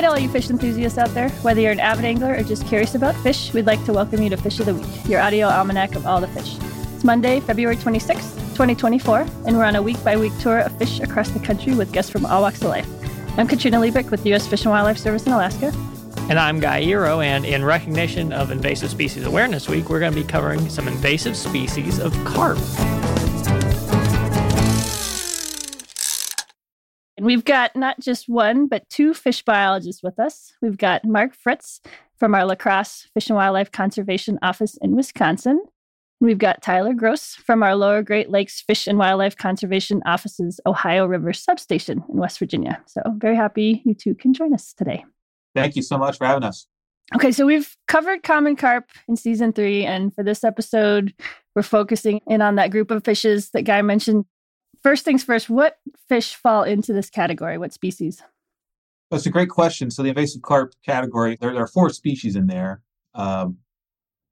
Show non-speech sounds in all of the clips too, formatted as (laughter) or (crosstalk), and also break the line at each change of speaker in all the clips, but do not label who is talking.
Hey to all you fish enthusiasts out there. Whether you're an avid angler or just curious about fish, we'd like to welcome you to Fish of the Week, your audio almanac of all the fish. It's Monday, February 26th, 2024, and we're on a week by week tour of fish across the country with guests from all walks of life. I'm Katrina Liebich with the U.S. Fish and Wildlife Service in Alaska.
And I'm Guy Eroh, and in recognition of Invasive Species Awareness Week, we're going to be covering some invasive species of carp.
And we've got not just one, but two fish biologists with us. We've got Mark Fritts from our La Crosse Fish and Wildlife Conservation Office in Wisconsin. We've got Tyler Gross from our Lower Great Lakes Fish and Wildlife Conservation Office's Ohio River Substation in West Virginia. So, very happy you two can join us today.
Thank you so much for having us.
Okay, so we've covered common carp in season three. And for this episode, we're focusing in on that group of fishes that Guy mentioned first things first, what fish fall into this category? What species?
That's a great question. So the invasive carp category, there, there are four species in there. Um,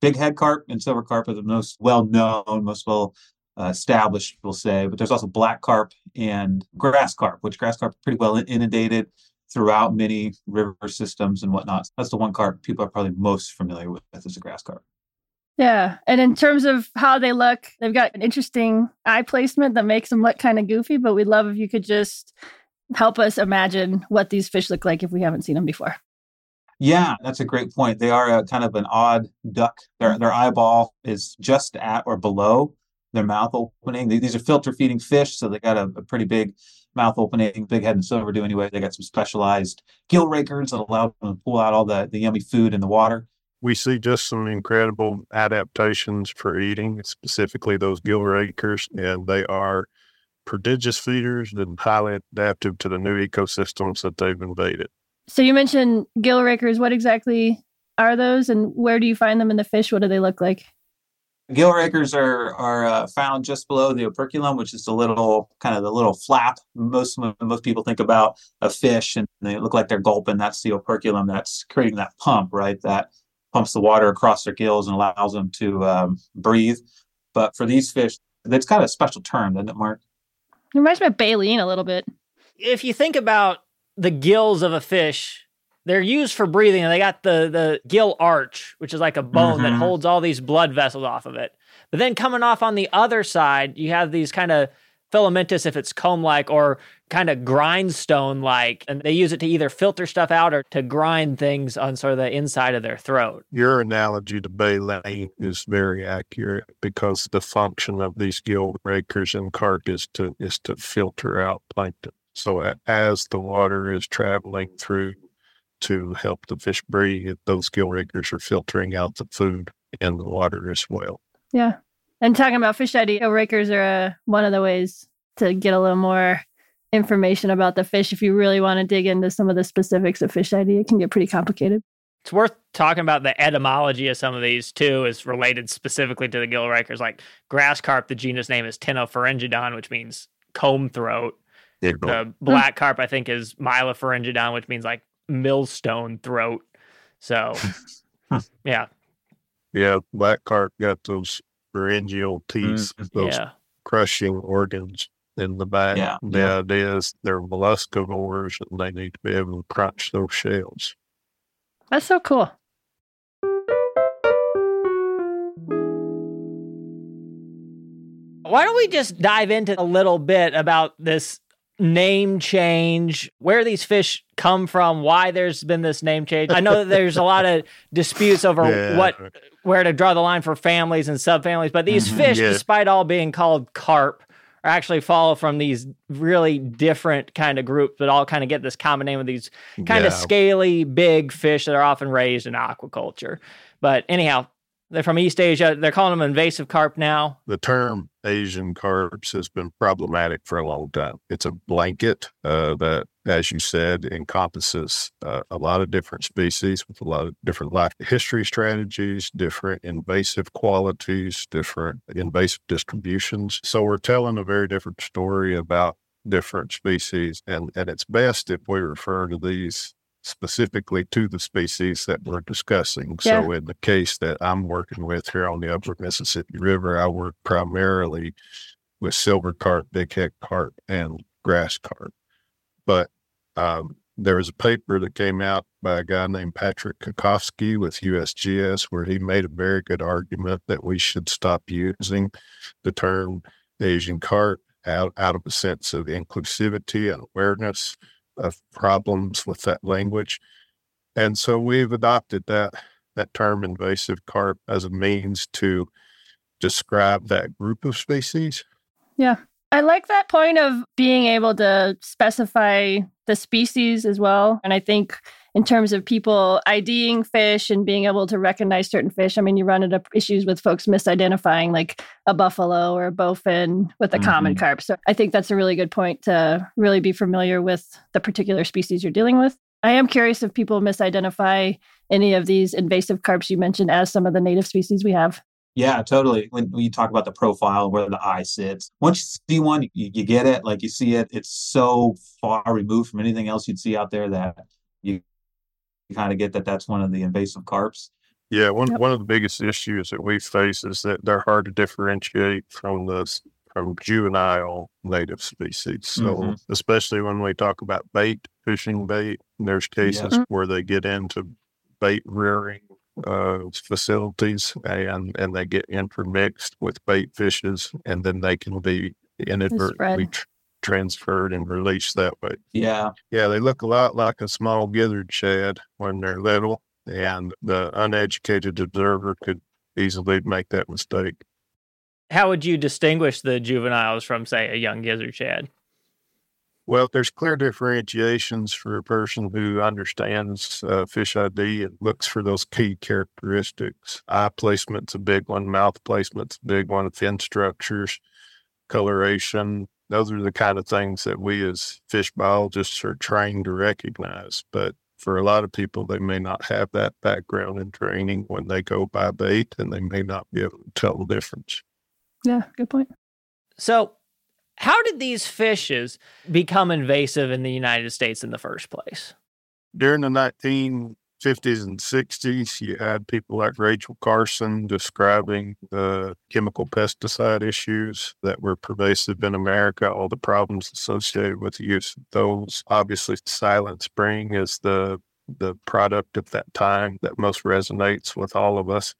big head carp and silver carp are the most well known, most well uh, established, we'll say. But there's also black carp and grass carp, which grass carp pretty well inundated throughout many river systems and whatnot. That's the one carp people are probably most familiar with is a grass carp.
Yeah. And in terms of how they look, they've got an interesting eye placement that makes them look kind of goofy, but we'd love if you could just help us imagine what these fish look like if we haven't seen them before.
Yeah, that's a great point. They are a kind of an odd duck. Their their eyeball is just at or below their mouth opening. These are filter feeding fish, so they got a, a pretty big mouth opening, big head and silver do anyway. They got some specialized gill rakers that allow them to pull out all the, the yummy food in the water
we see just some incredible adaptations for eating, specifically those gill rakers, and they are prodigious feeders and highly adaptive to the new ecosystems that they've invaded.
So you mentioned gill rakers. What exactly are those, and where do you find them in the fish? What do they look like?
Gill rakers are are uh, found just below the operculum, which is the little kind of the little flap. Most most people think about a fish, and they look like they're gulping. That's the operculum. That's creating that pump, right? That pumps the water across their gills and allows them to um, breathe. But for these fish, it's got a special term, doesn't it, Mark?
It reminds me of baleen a little bit.
If you think about the gills of a fish, they're used for breathing, and they got the the gill arch, which is like a bone mm-hmm. that holds all these blood vessels off of it. But then coming off on the other side, you have these kind of filamentous if it's comb like or kind of grindstone like and they use it to either filter stuff out or to grind things on sort of the inside of their throat.
Your analogy to baleen is very accurate because the function of these gill rakers and carp is to is to filter out plankton. So as the water is traveling through to help the fish breathe those gill rakers are filtering out the food in the water as well.
Yeah. And talking about fish ID, rakers are uh, one of the ways to get a little more information about the fish. If you really want to dig into some of the specifics of fish ID, it can get pretty complicated.
It's worth talking about the etymology of some of these too, is related specifically to the gill rakers. Like grass carp, the genus name is Ctenopharyngodon, which means comb throat. The black carp, I think, is Mylopharyngodon, which means like millstone throat. So, (laughs) yeah.
Yeah, black carp got those pharyngeal teeth, mm, those yeah. crushing organs in the back. Yeah. The yeah. idea is they're molluscivores and they need to be able to crunch those shells.
That's so cool.
Why don't we just dive into a little bit about this name change, where these fish come from, why there's been this name change. I know that there's a lot of (laughs) disputes over yeah. what where to draw the line for families and subfamilies, but these mm-hmm, fish, yeah. despite all being called carp, actually follow from these really different kind of groups, but all kind of get this common name of these kind yeah. of scaly, big fish that are often raised in aquaculture. But anyhow, they're from East Asia. They're calling them invasive carp now.
The term Asian carps has been problematic for a long time. It's a blanket uh, that, as you said, encompasses uh, a lot of different species with a lot of different life history strategies, different invasive qualities, different invasive distributions. So we're telling a very different story about different species. And, and it's best if we refer to these specifically to the species that we're discussing. Yeah. So, in the case that I'm working with here on the Upper Mississippi River, I work primarily with silver carp, big head carp, and grass carp. But um, there was a paper that came out by a guy named Patrick Kocovsky with USGS where he made a very good argument that we should stop using the term Asian carp out, out of a sense of inclusivity and awareness of problems with that language. And so we've adopted that that term invasive carp as a means to describe that group of species.
Yeah. I like that point of being able to specify the species as well. And I think in terms of people IDing fish and being able to recognize certain fish, I mean, you run into issues with folks misidentifying like a buffalo or a bowfin with a mm-hmm. common carp. So I think that's a really good point to really be familiar with the particular species you're dealing with. I am curious if people misidentify any of these invasive carps you mentioned as some of the native species we have.
Yeah, totally. When, when you talk about the profile, where the eye sits, once you see one, you, you get it. Like you see it, it's so far removed from anything else you'd see out there that you, you kind of get that that's one of the invasive carps.
Yeah, one yep. one of the biggest issues that we face is that they're hard to differentiate from the from juvenile native species. So, mm-hmm. especially when we talk about bait, fishing bait, there's cases yeah. where they get into bait rearing uh, facilities and and they get intermixed with bait fishes, and then they can be inadvertently tr- transferred and released that way.
Yeah,
yeah, they look a lot like a small gizzard shad when they're little, and the uneducated observer could easily make that mistake.
How would you distinguish the juveniles from, say, a young gizzard shad?
Well, there's clear differentiations for a person who understands uh, fish ID and looks for those key characteristics. Eye placement's a big one, mouth placement's a big one, fin structures, coloration. Those are the kind of things that we as fish biologists are trained to recognize. But for a lot of people, they may not have that background and training when they go by bait, and they may not be able to tell the difference.
Yeah, good point.
So, how did these fishes become invasive in the United States in the first place?
During the 1950s and 60s, you had people like Rachel Carson describing the chemical pesticide issues that were pervasive in America, all the problems associated with the use of those. Obviously, Silent Spring is the the product of that time that most resonates with all of us.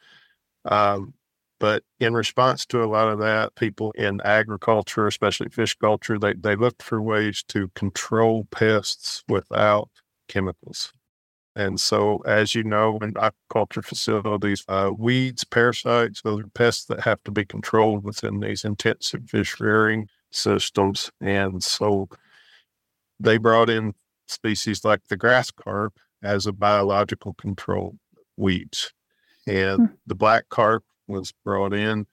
Um, but in response to a lot of that, people in agriculture, especially fish culture, they, they looked for ways to control pests without chemicals. And so, as you know, in aquaculture facilities, uh, weeds, parasites, those are pests that have to be controlled within these intensive fish rearing systems. And so they brought in species like the grass carp as a biological control weeds. And hmm. the black carp was brought in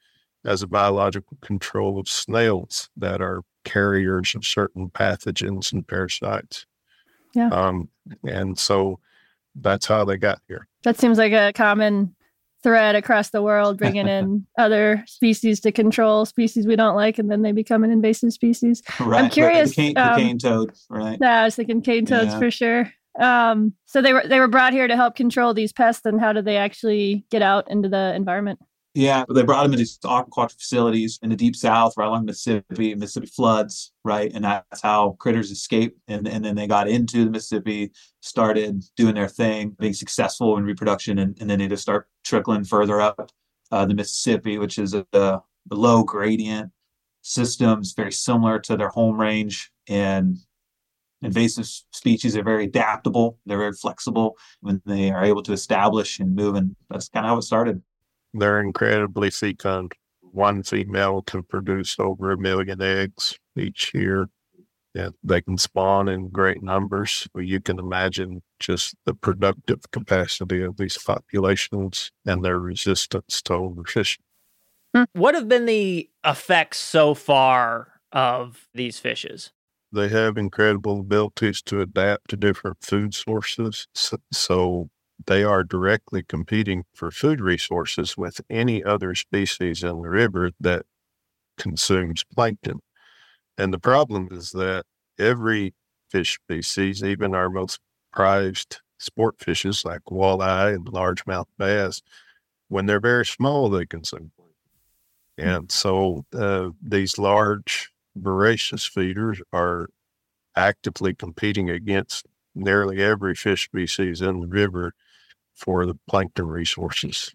as a biological control of snails that are carriers of certain pathogens and parasites.
Yeah. Um,
and so that's how they got here.
That seems like a common thread across the world, bringing in (laughs) other species to control species we don't like, and then they become an invasive species. (laughs)
Right.
I'm curious.
The cane, um, the cane toad, right?
Yeah, I was thinking cane toads yeah. for sure. Um, so they were they were brought here to help control these pests, and how did they actually get out into the environment?
Yeah, they brought them into these aquaculture facilities in the deep south, right along Mississippi, Mississippi floods, right? And that's how critters escape. And, and then they got into the Mississippi, started doing their thing, being successful in reproduction, and, and then they just start trickling further up uh, the Mississippi, which is a, a low gradient systems, very similar to their home range. And invasive species are very adaptable, they're very flexible when they are able to establish and move. And that's kind of how it started.
They're incredibly fecund. One female can produce over a million eggs each year. Yeah, they can spawn in great numbers. You can imagine just the productive capacity of these populations and their resistance to overfishing.
Hmm. What have been the effects so far of these fishes?
They have incredible abilities to adapt to different food sources. So, they are directly competing for food resources with any other species in the river that consumes plankton. And the problem is that every fish species, even our most prized sport fishes like walleye and largemouth bass, when they're very small, they consume plankton. Hmm. And so uh, these large voracious feeders are actively competing against nearly every fish species in the river for the plankton resources.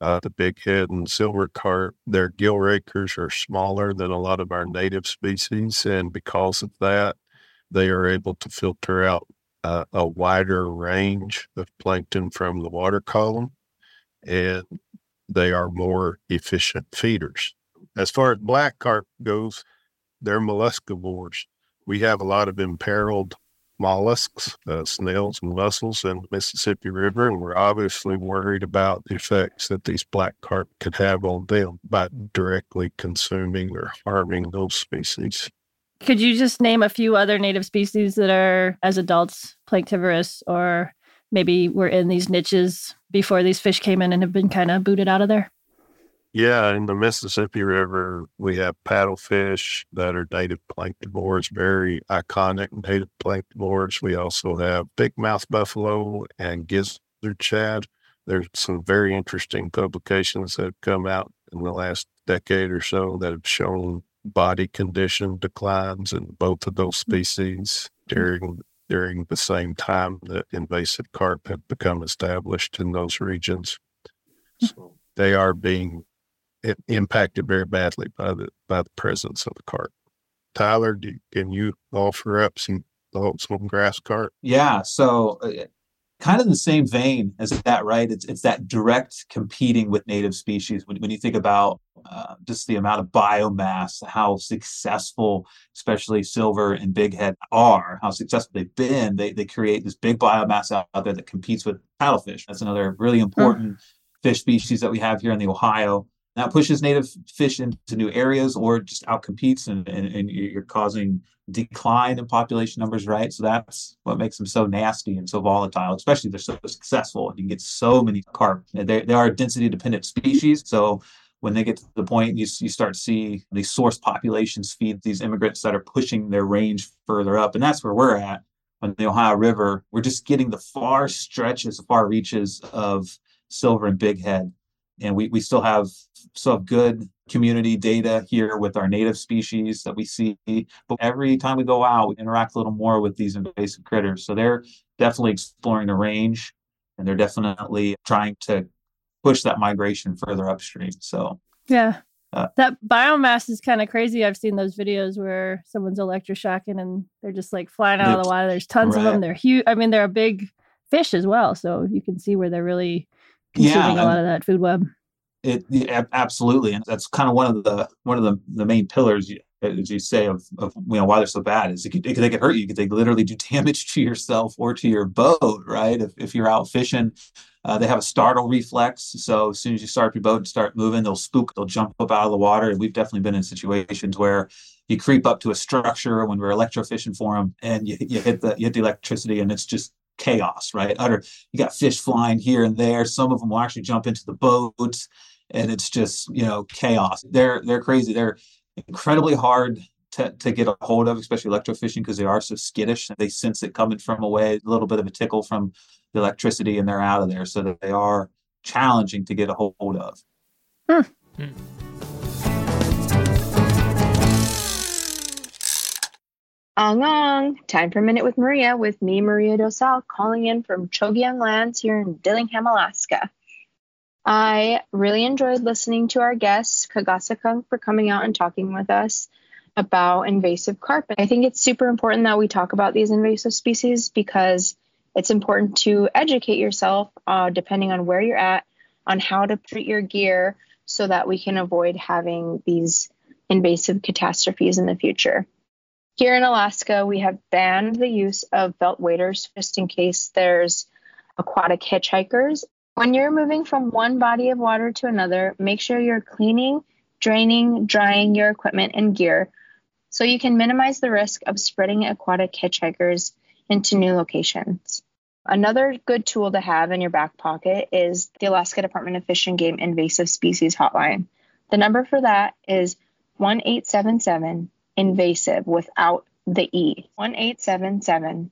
Uh, the bighead and silver carp, their gill rakers are smaller than a lot of our native species. And because of that, they are able to filter out uh, a wider range of plankton from the water column. And they are more efficient feeders. As far as black carp goes, they're molluscivores. We have a lot of imperiled mollusks, uh, snails and mussels in the Mississippi River, and we're obviously worried about the effects that these black carp could have on them by directly consuming or harming those species.
Could you just name a few other native species that are, as adults, planktivorous, or maybe were in these niches before these fish came in and have been kind of booted out of there?
Yeah, in the Mississippi River, we have paddlefish that are native planktivores, very iconic native planktivores. We also have big mouth buffalo and gizzard shad. There's some very interesting publications that have come out in the last decade or so that have shown body condition declines in both of those hmm. species during during the same time that invasive carp have become established in those regions. Hmm. So they are being impacted very badly by the by the presence of the carp. Tyler, do, can you offer up some some grass carp?
Yeah, so uh, kind of in the same vein as that, right? It's it's that direct competing with native species. When when you think about uh, just the amount of biomass, how successful, especially silver and bighead are, how successful they've been, they they create this big biomass out, out there that competes with paddlefish. That's another really important. Mm. Fish species that we have here in the Ohio that pushes native fish into new areas or just outcompetes and, and, and you're causing decline in population numbers, right? So that's what makes them so nasty and so volatile, especially they're so successful. You can get so many carp. They, they are density dependent species. So when they get to the point you, you start to see these source populations feed these immigrants that are pushing their range further up. And that's where we're at on the Ohio River. We're just getting the far stretches, the far reaches of silver and bighead and we, we still have still have good community data here with our native species that we see. But every time we go out, we interact a little more with these invasive critters. So they're definitely exploring the range and they're definitely trying to push that migration further upstream. So
yeah. Uh, that biomass is kind of crazy. I've seen those videos where someone's electroshocking and they're just like flying out of the water. There's tons right. of them. They're huge. I mean, they're a big fish as well. So you can see where they're really consuming yeah, a lot of that food web.
It yeah, absolutely, and that's kind of one of the one of the, the main pillars, as you say, of, of you know why they're so bad is it could, it could, they could hurt you. Because they literally do (laughs) damage to yourself or to your boat, right? If if you're out fishing, uh, they have a startle reflex. So as soon as you start your boat and start moving, they'll spook, they'll jump up out of the water. And we've definitely been in situations where you creep up to a structure when we're electrofishing for them, and you, you hit the you hit the electricity, and it's just chaos, right? Utter. You got fish flying here and there. Some of them will actually jump into the boats, and it's just you know chaos. They're they're crazy. They're incredibly hard to, to get a hold of, especially electrofishing, because they are so skittish. They sense it coming from away, a little bit of a tickle from the electricity, and they're out of there. So that they are challenging to get a hold of. Hmm.
Ong Ong, time for a minute with Maria, with me, Maria Dosal, calling in from Choggiung Lands here in Dillingham, Alaska. I really enjoyed listening to our guest, Kagasakung, for coming out and talking with us about invasive carp. I think it's super important that we talk about these invasive species because it's important to educate yourself, uh, depending on where you're at, on how to treat your gear so that we can avoid having these invasive catastrophes in the future. Here in Alaska, we have banned the use of felt waders just in case there's aquatic hitchhikers. When you're moving from one body of water to another, make sure you're cleaning, draining, drying your equipment and gear so you can minimize the risk of spreading aquatic hitchhikers into new locations. Another good tool to have in your back pocket is the Alaska Department of Fish and Game Invasive Species Hotline. The number for that is 1 877 invasive without the E. 1877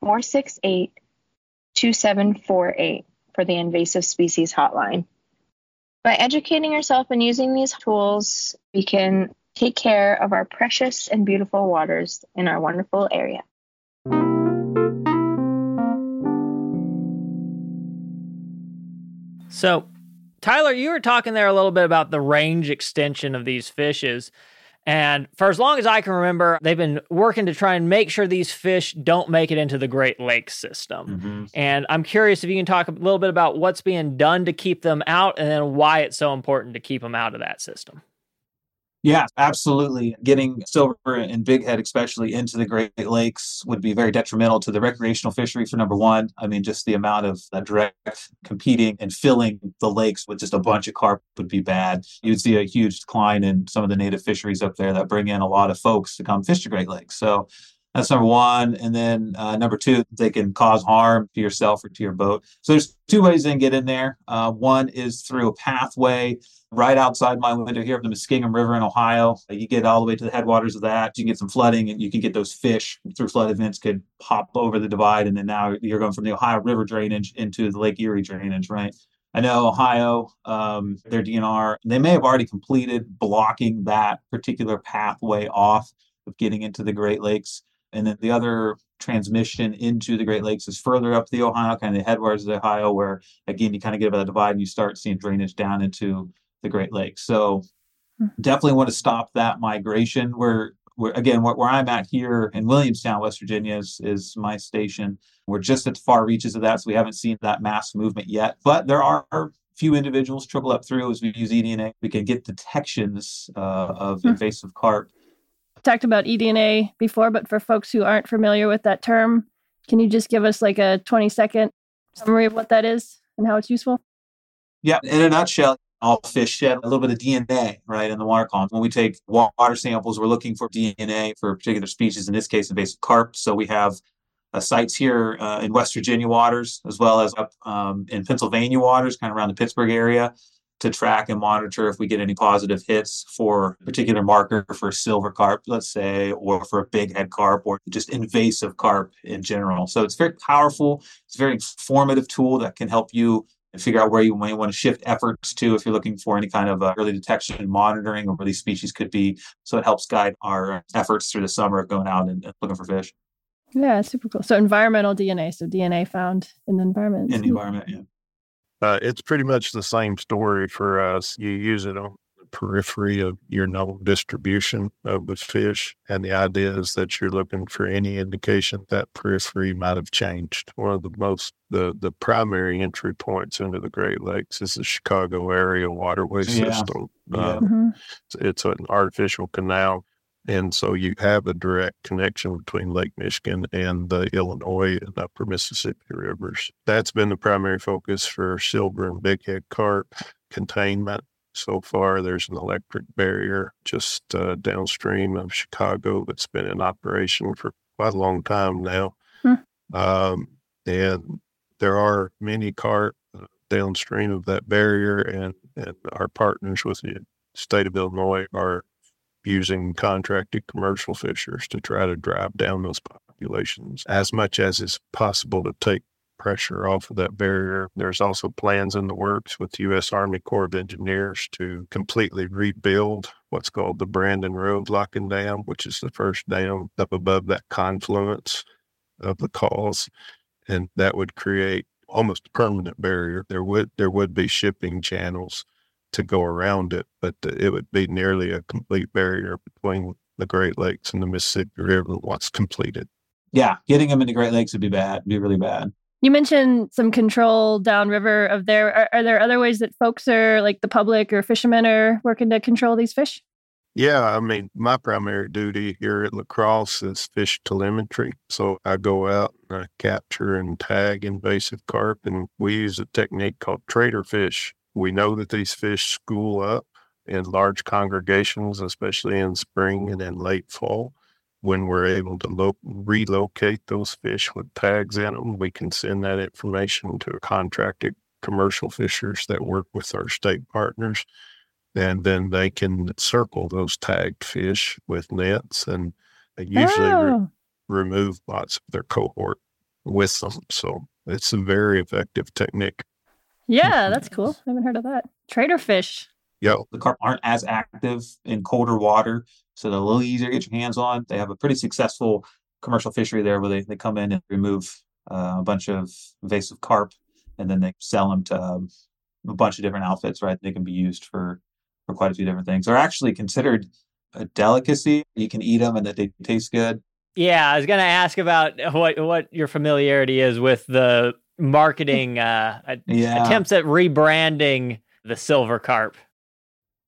468 2748 for the invasive species hotline. By educating yourself and using these tools, we can take care of our precious and beautiful waters in our wonderful area.
So, Tyler, you were talking there a little bit about the range extension of these fishes. And for as long as I can remember, they've been working to try and make sure these fish don't make it into the Great Lakes system. Mm-hmm. And I'm curious if you can talk a little bit about what's being done to keep them out and then why it's so important to keep them out of that system.
Yeah, absolutely. Getting silver and bighead, especially into the Great Lakes, would be very detrimental to the recreational fishery for number one. I mean, just the amount of uh, direct competing and filling the lakes with just a bunch of carp would be bad. You'd see a huge decline in some of the native fisheries up there that bring in a lot of folks to come fish the Great Lakes. So that's number one. And then uh, number two, they can cause harm to yourself or to your boat. So there's two ways they can get in there. Uh, one is through a pathway right outside my window here of the Muskingum River in Ohio. You get all the way to the headwaters of that. You can get some flooding and you can get those fish through flood events could pop over the divide. And then now you're going from the Ohio River drainage into the Lake Erie drainage, right? I know Ohio, um, their DNR, they may have already completed blocking that particular pathway off of getting into the Great Lakes. And then the other transmission into the Great Lakes is further up the Ohio, kind of the headwaters of the Ohio, where again you kind of get about the divide and you start seeing drainage down into the Great Lakes. So hmm. definitely want to stop that migration. Where, where again, where, where, I'm at here in Williamstown, West Virginia, is, is my station. We're just at the far reaches of that, so we haven't seen that mass movement yet. But there are few individuals trickle up through as we use eDNA. We can get detections uh, of hmm. invasive carp.
Talked about eDNA before, but for folks who aren't familiar with that term, can you just give us like a 20 second summary of what that is and how it's useful?
Yeah, in a nutshell, all fish shed a little bit of DNA, right, in the water column. When we take water samples, we're looking for DNA for particular species, in this case, invasive carp. So we have uh, sites here uh, in West Virginia waters, as well as up um, in Pennsylvania waters, kind of around the Pittsburgh area, to track and monitor if we get any positive hits for a particular marker for silver carp, let's say, or for a big head carp, or just invasive carp in general. So it's very powerful. It's a very informative tool that can help you and figure out where you may want to shift efforts to if you're looking for any kind of uh, early detection and monitoring of where these species could be. So it helps guide our efforts through the summer of going out and, and looking for fish.
Yeah, super cool. So environmental DNA, so DNA found in the environment.
In the environment, yeah.
Uh, it's pretty much the same story for us. You use it on the periphery of your known distribution of the fish. And the idea is that you're looking for any indication that periphery might have changed. One of the most, the, the primary entry points into the Great Lakes is the Chicago area waterway yeah. system. Yeah. Uh, mm-hmm. it's, it's an artificial canal. And so you have a direct connection between Lake Michigan and the Illinois and upper Mississippi rivers. That's been the primary focus for silver and bighead carp containment so far. There's an electric barrier just uh, downstream of Chicago that's been in operation for quite a long time now. Hmm. Um, and there are many carp uh, downstream of that barrier, and, and our partners with the state of Illinois are using contracted commercial fishers to try to drive down those populations as much as is possible to take pressure off of that barrier. There's also plans in the works with the U.S. Army Corps of Engineers to completely rebuild what's called the Brandon Road Lock and Dam, which is the first dam up above that confluence of the calls, and that would create almost a permanent barrier. There would there would be shipping channels to go around it, but uh, it would be nearly a complete barrier between the Great Lakes and the Mississippi River once completed.
Yeah, getting them into the Great Lakes would be bad, be really bad.
You mentioned some control downriver of there. Are, are, there other ways that folks are, like the public or fishermen, are working to control these fish?
Yeah, I mean, my primary duty here at Lacrosse is fish telemetry. So I go out and I capture and tag invasive carp, and we use a technique called traitor fish. We know that these fish school up in large congregations, especially in spring and in late fall when we're able to lo- relocate those fish with tags in them, we can send that information to contracted commercial fishers that work with our state partners. And then they can circle those tagged fish with nets and they usually oh. re- remove lots of their cohort with them. So it's a very effective technique.
Yeah, that's cool. I haven't heard of that. Traitor fish.
Yeah, the carp aren't as active in colder water so they're a little easier to get your hands on. They have a pretty successful commercial fishery there where they, they come in and remove uh, a bunch of invasive carp and then they sell them to um, a bunch of different outfits, right? They can be used for for quite a few different things. They're actually considered a delicacy. You can eat them and that they taste good.
Yeah, I was going to ask about what what your familiarity is with the marketing uh, yeah. attempts at rebranding the silver carp.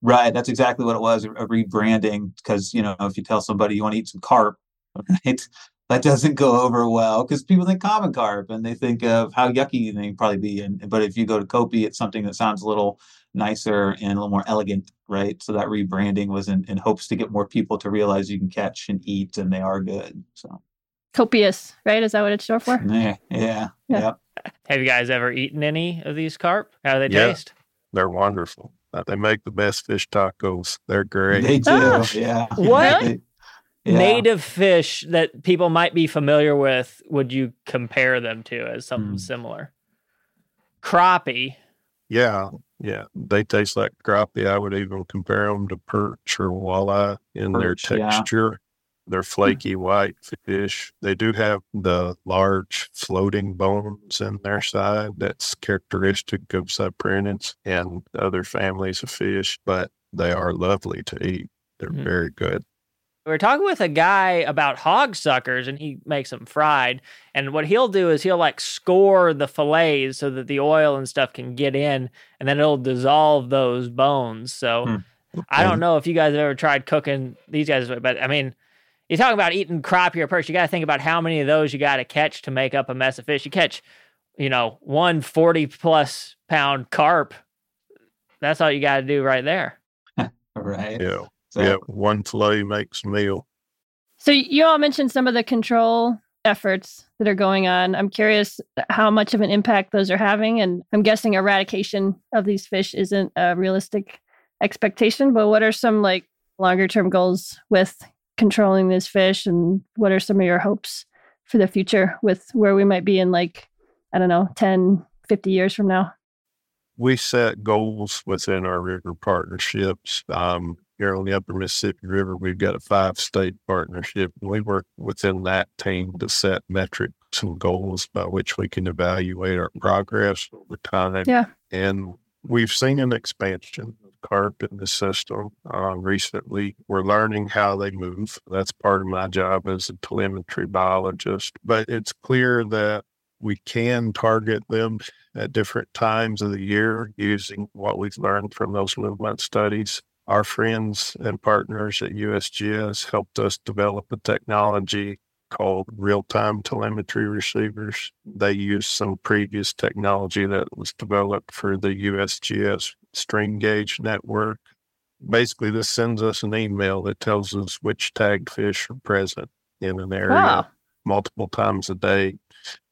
Right, that's exactly what it was, a rebranding. Because you know, if you tell somebody you want to eat some carp, (laughs) right, that doesn't go over well because people think common carp and they think of how yucky they probably be. And but if you go to Copi, it's something that sounds a little nicer and a little more elegant, right? So that rebranding was in, in hopes to get more people to realize you can catch and eat and they are good. So
copious, right? Is that what it's short for?
Yeah, yeah, yeah.
Have you guys ever eaten any of these carp? How do they yeah, taste?
They're wonderful. Uh, they make the best fish tacos. They're great.
They do. Oh. Yeah.
What? yeah. Native fish that people might be familiar with, would you compare them to as something mm. similar? Crappie.
Yeah. Yeah. They taste like crappie. I would even compare them to perch or walleye in perch, their texture. They're hmm. flaky white fish. They do have the large floating bones in their side that's characteristic of cyprinids and other families of fish, but they are lovely to eat. They're mm-hmm. very good.
We are talking with a guy about hog suckers and he makes them fried. And what he'll do is he'll like score the fillets so that the oil and stuff can get in and then it'll dissolve those bones. So mm. okay. I don't know if you guys have ever tried cooking these guys, but I mean, you're talking about eating crappie or perch. You got to think about how many of those you got to catch to make up a mess of fish. You catch, you know, one 40 plus pound carp. That's all you got to do right there. (laughs)
right.
Yeah. So, yeah. One fillet makes meal.
So you all mentioned some of the control efforts that are going on. I'm curious how much of an impact those are having. And I'm guessing eradication of these fish isn't a realistic expectation, but what are some like longer term goals with controlling these fish and what are some of your hopes for the future with where we might be in like i don't know 10 50 years from now?
We set goals within our river partnerships. Um, here on the upper mississippi river we've got a five state partnership. We work within that team to set metrics and goals by which we can evaluate our progress over time.
Yeah.
And we've seen an expansion carp in the system uh, recently. We're learning how they move. That's part of my job as a telemetry biologist. But it's clear that we can target them at different times of the year using what we've learned from those movement studies. Our friends and partners at USGS helped us develop a technology called real time telemetry receivers. They use some previous technology that was developed for the USGS stream gauge network. Basically, this sends us an email that tells us which tagged fish are present in an area wow. multiple times a day.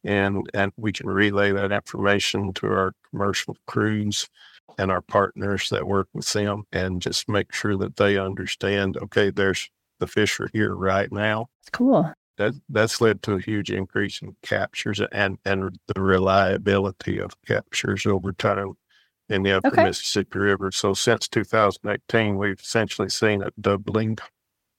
And, and we can relay that information to our commercial crews and our partners that work with them and just make sure that they understand okay, there's the fish are here right now.
It's cool
that that's led to a huge increase in captures and and the reliability of captures over time in the upper okay. Mississippi River. So since 2018, we've essentially seen a doubling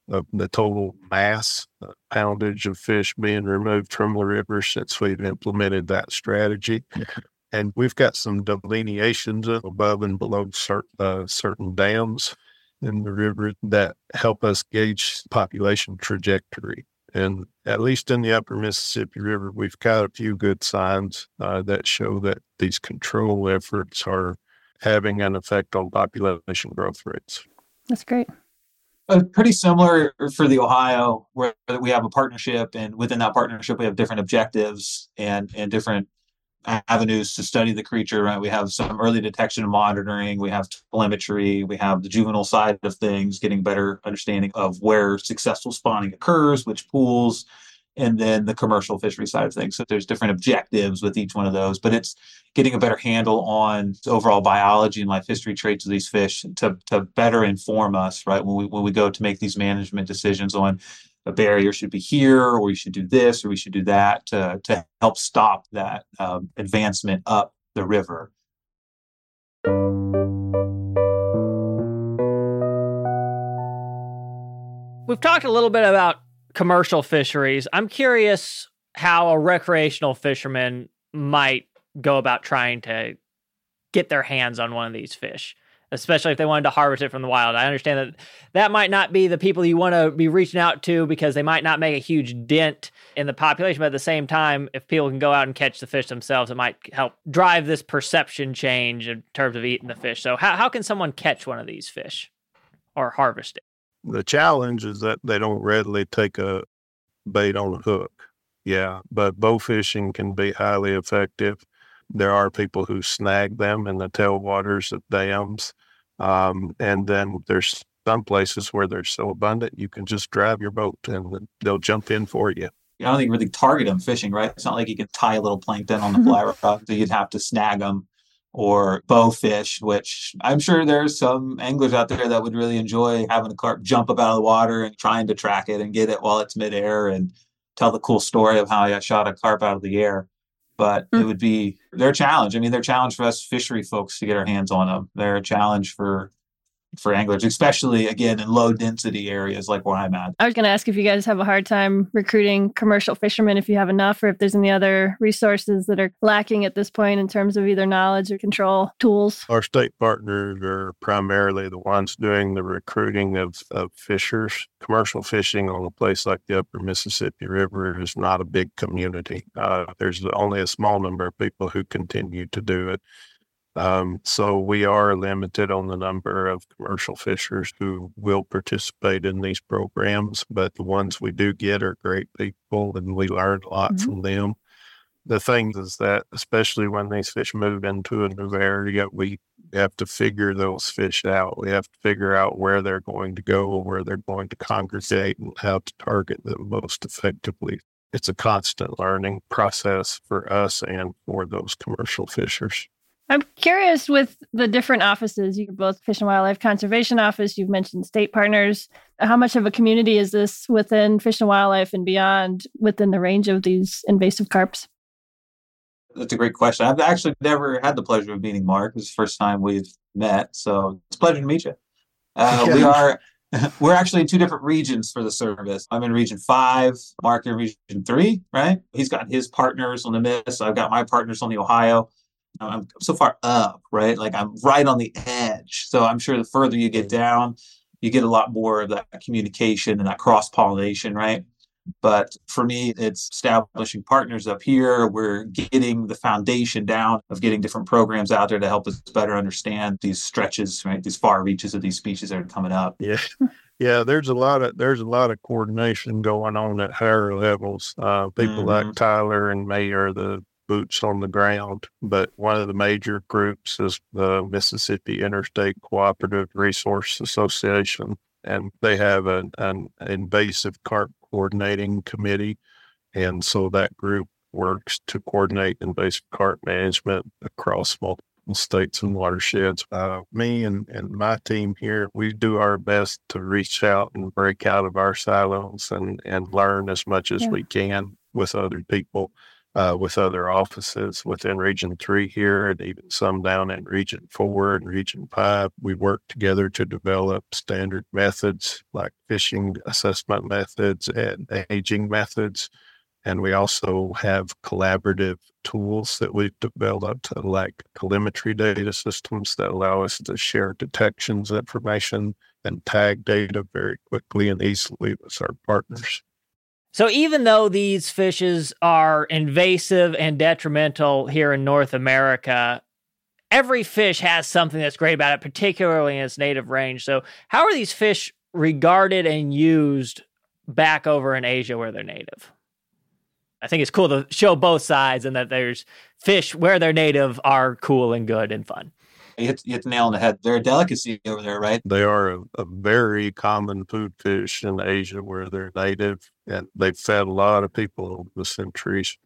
of the total mass uh, poundage of fish being removed from the river since we've implemented that strategy. And we've got some delineations above and below certain, uh, certain dams in the river that help us gauge population trajectory. And at least in the upper Mississippi River, we've got a few good signs uh, that show that these control efforts are having an effect on population growth rates.
That's great.
Uh, pretty similar for the Ohio, where we have a partnership, and within that partnership, we have different objectives and and different avenues to study the creature. Right, we have some early detection and monitoring. We have telemetry. We have the juvenile side of things, getting better understanding of where successful spawning occurs, which pools, and then the commercial fishery side of things. So there's different objectives with each one of those, but it's getting a better handle on overall biology and life history traits of these fish to to better inform us, right, when we when we go to make these management decisions on a barrier should be here, or we should do this, or we should do that to, to help stop that um, advancement up the river.
We've talked a little bit about commercial fisheries. I'm curious how a recreational fisherman might go about trying to get their hands on one of these fish? especially if they wanted to harvest it from the wild. I understand that that might not be the people you want to be reaching out to because they might not make a huge dent in the population, but at the same time, if people can go out and catch the fish themselves, it might help drive this perception change in terms of eating the fish. So, how, how can someone catch one of these fish or harvest it?
The challenge is that they don't readily take a bait on a hook. Yeah, but bow fishing can be highly effective. There are people who snag them in the tailwaters of dams. Um, and then there's some places where they're so abundant, you can just drive your boat and they'll jump in for you.
I don't think you really target them fishing, right? It's not like you can tie a little plankton on the fly rod, so you'd have to snag them or bow fish, which I'm sure there's some anglers out there that would really enjoy having a carp jump up out of the water and trying to track it and get it while it's midair and tell the cool story of how I shot a carp out of the air but mm. it would be their challenge. I mean, their challenge for us fishery folks to get our hands on them. They're a challenge for for anglers, especially again in low density areas like where I'm at.
I was going to ask if you guys have a hard time recruiting commercial fishermen, if you have enough, or if there's any other resources that are lacking at this point in terms of either knowledge or control tools.
Our state partners are primarily the ones doing the recruiting of, of fishers. Commercial fishing on a place like the Upper Mississippi River is not a big community. Uh, there's only a small number of people who continue to do it. Um, so we are limited on the number of commercial fishers who will participate in these programs, but the ones we do get are great people and we learn a lot mm-hmm. from them. The thing is that, especially when these fish move into a new area, we have to figure those fish out. We have to figure out where they're going to go, where they're going to congregate, and how to target them most effectively. It's a constant learning process for us and for those commercial fishers.
I'm curious with the different offices. You're both Fish and Wildlife Conservation Office. You've mentioned state partners. How much of a community is this within Fish and Wildlife and beyond within the range of these invasive carps?
That's a great question. I've actually never had the pleasure of meeting Mark. It's the first time we've met, so it's a pleasure to meet you. Uh, we are (laughs) we're actually in two different regions for the service. I'm in region five, Mark in region three, right? He's got his partners on the Miss. I've got my partners on the Ohio. I'm so far up, right? Like I'm right on the edge. So I'm sure the further you get down, you get a lot more of that communication and that cross pollination, right? But for me, it's establishing partners up here. We're getting the foundation down of getting different programs out there to help us better understand these stretches, right? These far reaches of these species that are coming up.
Yeah. Yeah, there's a lot of there's a lot of coordination going on at higher levels. Uh, people mm-hmm. like Tyler and me are the boots on the ground. But one of the major groups is the Mississippi Interstate Cooperative Resource Association, and they have an, an invasive carp coordinating committee. And so that group works to coordinate invasive carp management across multiple states and watersheds. Uh, me and, and my team here, we do our best to reach out and break out of our silos and, and learn as much as yeah. we can with other people uh, with other offices within Region 3 here and even some down in Region 4 and Region 5. We work together to develop standard methods like fishing assessment methods and aging methods. And we also have collaborative tools that we've developed, like telemetry data systems that allow us to share detections information and tag data very quickly and easily with our partners.
So even though these fishes are invasive and detrimental here in North America, every fish has something that's great about it, particularly in its native range. So how are these fish regarded and used back over in Asia where they're native? I think it's cool to show both sides and that there's fish where they're native are cool and good and fun.
You hit, you hit the nail on the head. They're a delicacy over there, right?
They are a, a very common food fish in Asia where they're native and they've fed a lot of people over the centuries.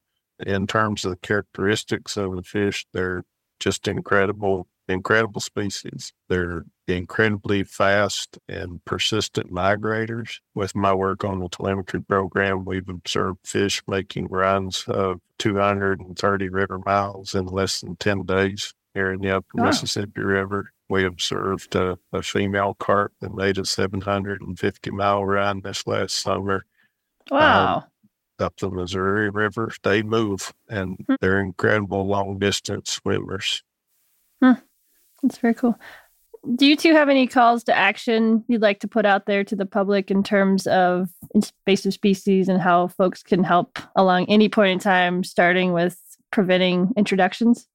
In terms of the characteristics of the fish, they're just incredible, incredible species. They're incredibly fast and persistent migrators. With my work on the telemetry program, we've observed fish making runs of 230 river miles in less than 10 days here in the upper oh. Mississippi River. We observed a, a female carp that made a 750 mile run this last summer
Wow. Um,
up the Missouri River, they move and hmm. they're incredible long distance swimmers.
Huh. That's very cool. Do you two have any calls to action you'd like to put out there to the public in terms of invasive species and how folks can help along any point in time, starting with preventing introductions?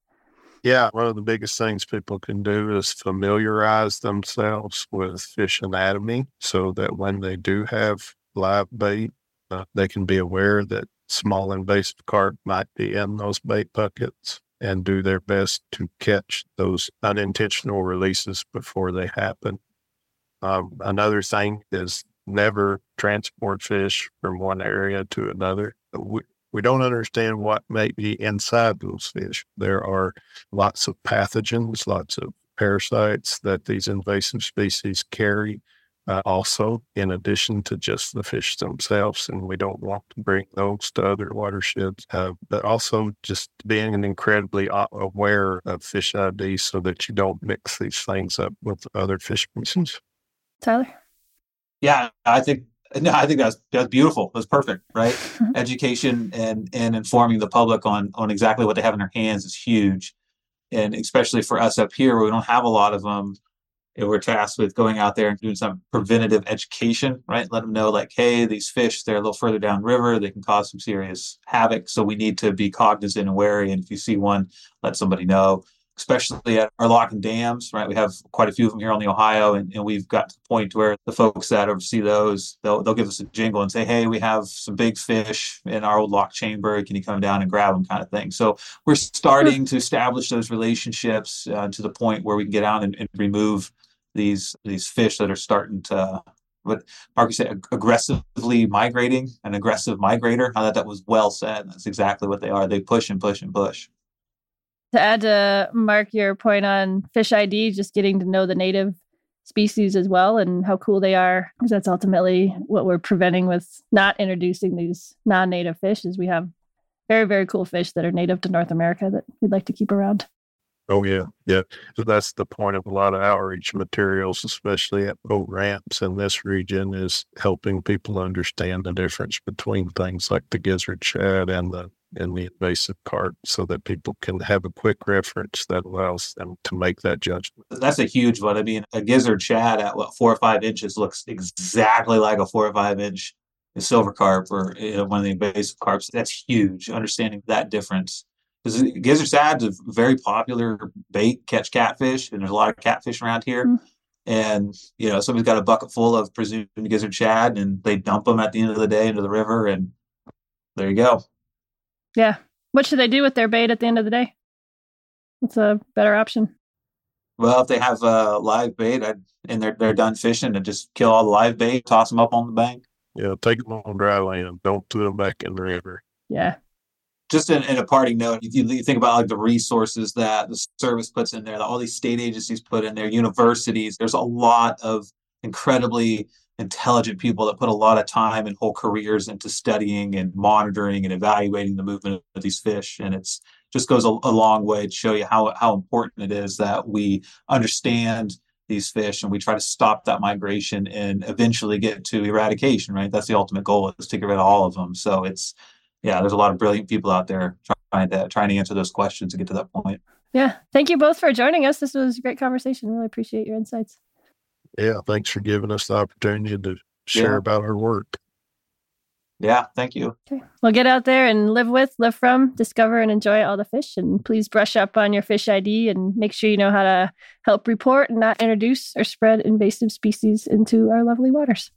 Yeah, one of the biggest things people can do is familiarize themselves with fish anatomy so that when they do have live bait, uh, they can be aware that small invasive carp might be in those bait buckets and do their best to catch those unintentional releases before they happen. Um, another thing is never transport fish from one area to another. We, we don't understand what may be inside those fish. There are lots of pathogens, lots of parasites that these invasive species carry uh, also, in addition to just the fish themselves. And we don't want to bring those to other watersheds, uh, but also just being incredibly aware of fish ID so that you don't mix these things up with other fish species.
Tyler?
Yeah, I think no, I think that's that's beautiful. That's perfect, right? Mm-hmm. (laughs) Education and and informing the public on on exactly what they have in their hands is huge, and especially for us up here, where we don't have a lot of them And we're tasked with going out there and doing some preventative education, right? Let them know, like, hey, these fish, they're a little further downriver. They can cause some serious havoc. So we need to be cognizant and wary. And if you see one, let somebody know, especially at our lock and dams, right? We have quite a few of them here on the Ohio. And, and we've got to the point where the folks that oversee those, they'll, they'll give us a jingle and say, hey, we have some big fish in our old lock chamber. Can you come down and grab them kind of thing? So we're starting to establish those relationships uh, to the point where we can get out and, and remove these these fish that are starting to what Mark said aggressively migrating, an aggressive migrator. I thought that was well said. That's exactly what they are. They push and push and push.
To add to Mark your point on fish ID, just getting to know the native species as well and how cool they are, because that's ultimately what we're preventing with not introducing these non-native fish. Is we have very very cool fish that are native to North America that we'd like to keep around.
Oh yeah, yeah. So that's the point of a lot of outreach materials, especially at boat ramps in this region, is helping people understand the difference between things like the gizzard shad and the and the invasive carp, so that people can have a quick reference that allows them to make that judgment.
That's a huge one. I mean, a gizzard shad at what four or five inches looks exactly like a four or five inch silver carp or you know, one of the invasive carps. That's huge. Understanding that difference because gizzard shad's a very popular bait catch catfish, and there's a lot of catfish around here. Mm-hmm. And you know, somebody's got a bucket full of presumed gizzard shad, and they dump them at the end of the day into the river, and there you go.
Yeah. What should they do with their bait at the end of the day? What's a better option?
Well, if they have a live bait I'd, and they're they're done fishing, and just kill all the live bait, toss them up on the bank.
Yeah, take them on dry land. Don't put them back in the river.
Yeah,
just in, in, a parting note, if you, you, think about like the resources that the service puts in there, that all these state agencies put in there, universities, there's a lot of incredibly intelligent people that put a lot of time and whole careers into studying and monitoring and evaluating the movement of these fish. And it's just goes a, a long way to show you how, how important it is that we understand these fish and we try to stop that migration and eventually get to eradication, right? That's the ultimate goal is to get rid of all of them. So it's, yeah, there's a lot of brilliant people out there trying to trying to answer those questions to get to that point.
Yeah. Thank you both for joining us. This was a great conversation. Really appreciate your insights.
Yeah. Thanks for giving us the opportunity to share yeah. about our work.
Yeah, thank you.
Okay. Well, get out there and live with, live from, discover, and enjoy all the fish. And please brush up on your fish ID and make sure you know how to help report and not introduce or spread invasive species into our lovely waters.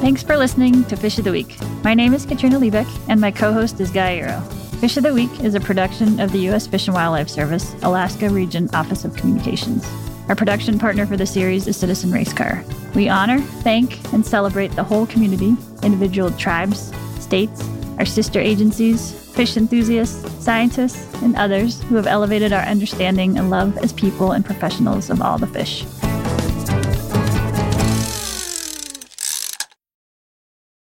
Thanks for listening to Fish of the Week. My name is Katrina Liebich, and my co host is Guy Eroh. Fish of the Week is a production of the U.S. Fish and Wildlife Service, Alaska Region Office of Communications. Our production partner for the series is Citizen Racecar. We honor, thank, and celebrate the whole community, individual tribes, states, our sister agencies, fish enthusiasts, scientists, and others who have elevated our understanding and love as people and professionals of all the fish.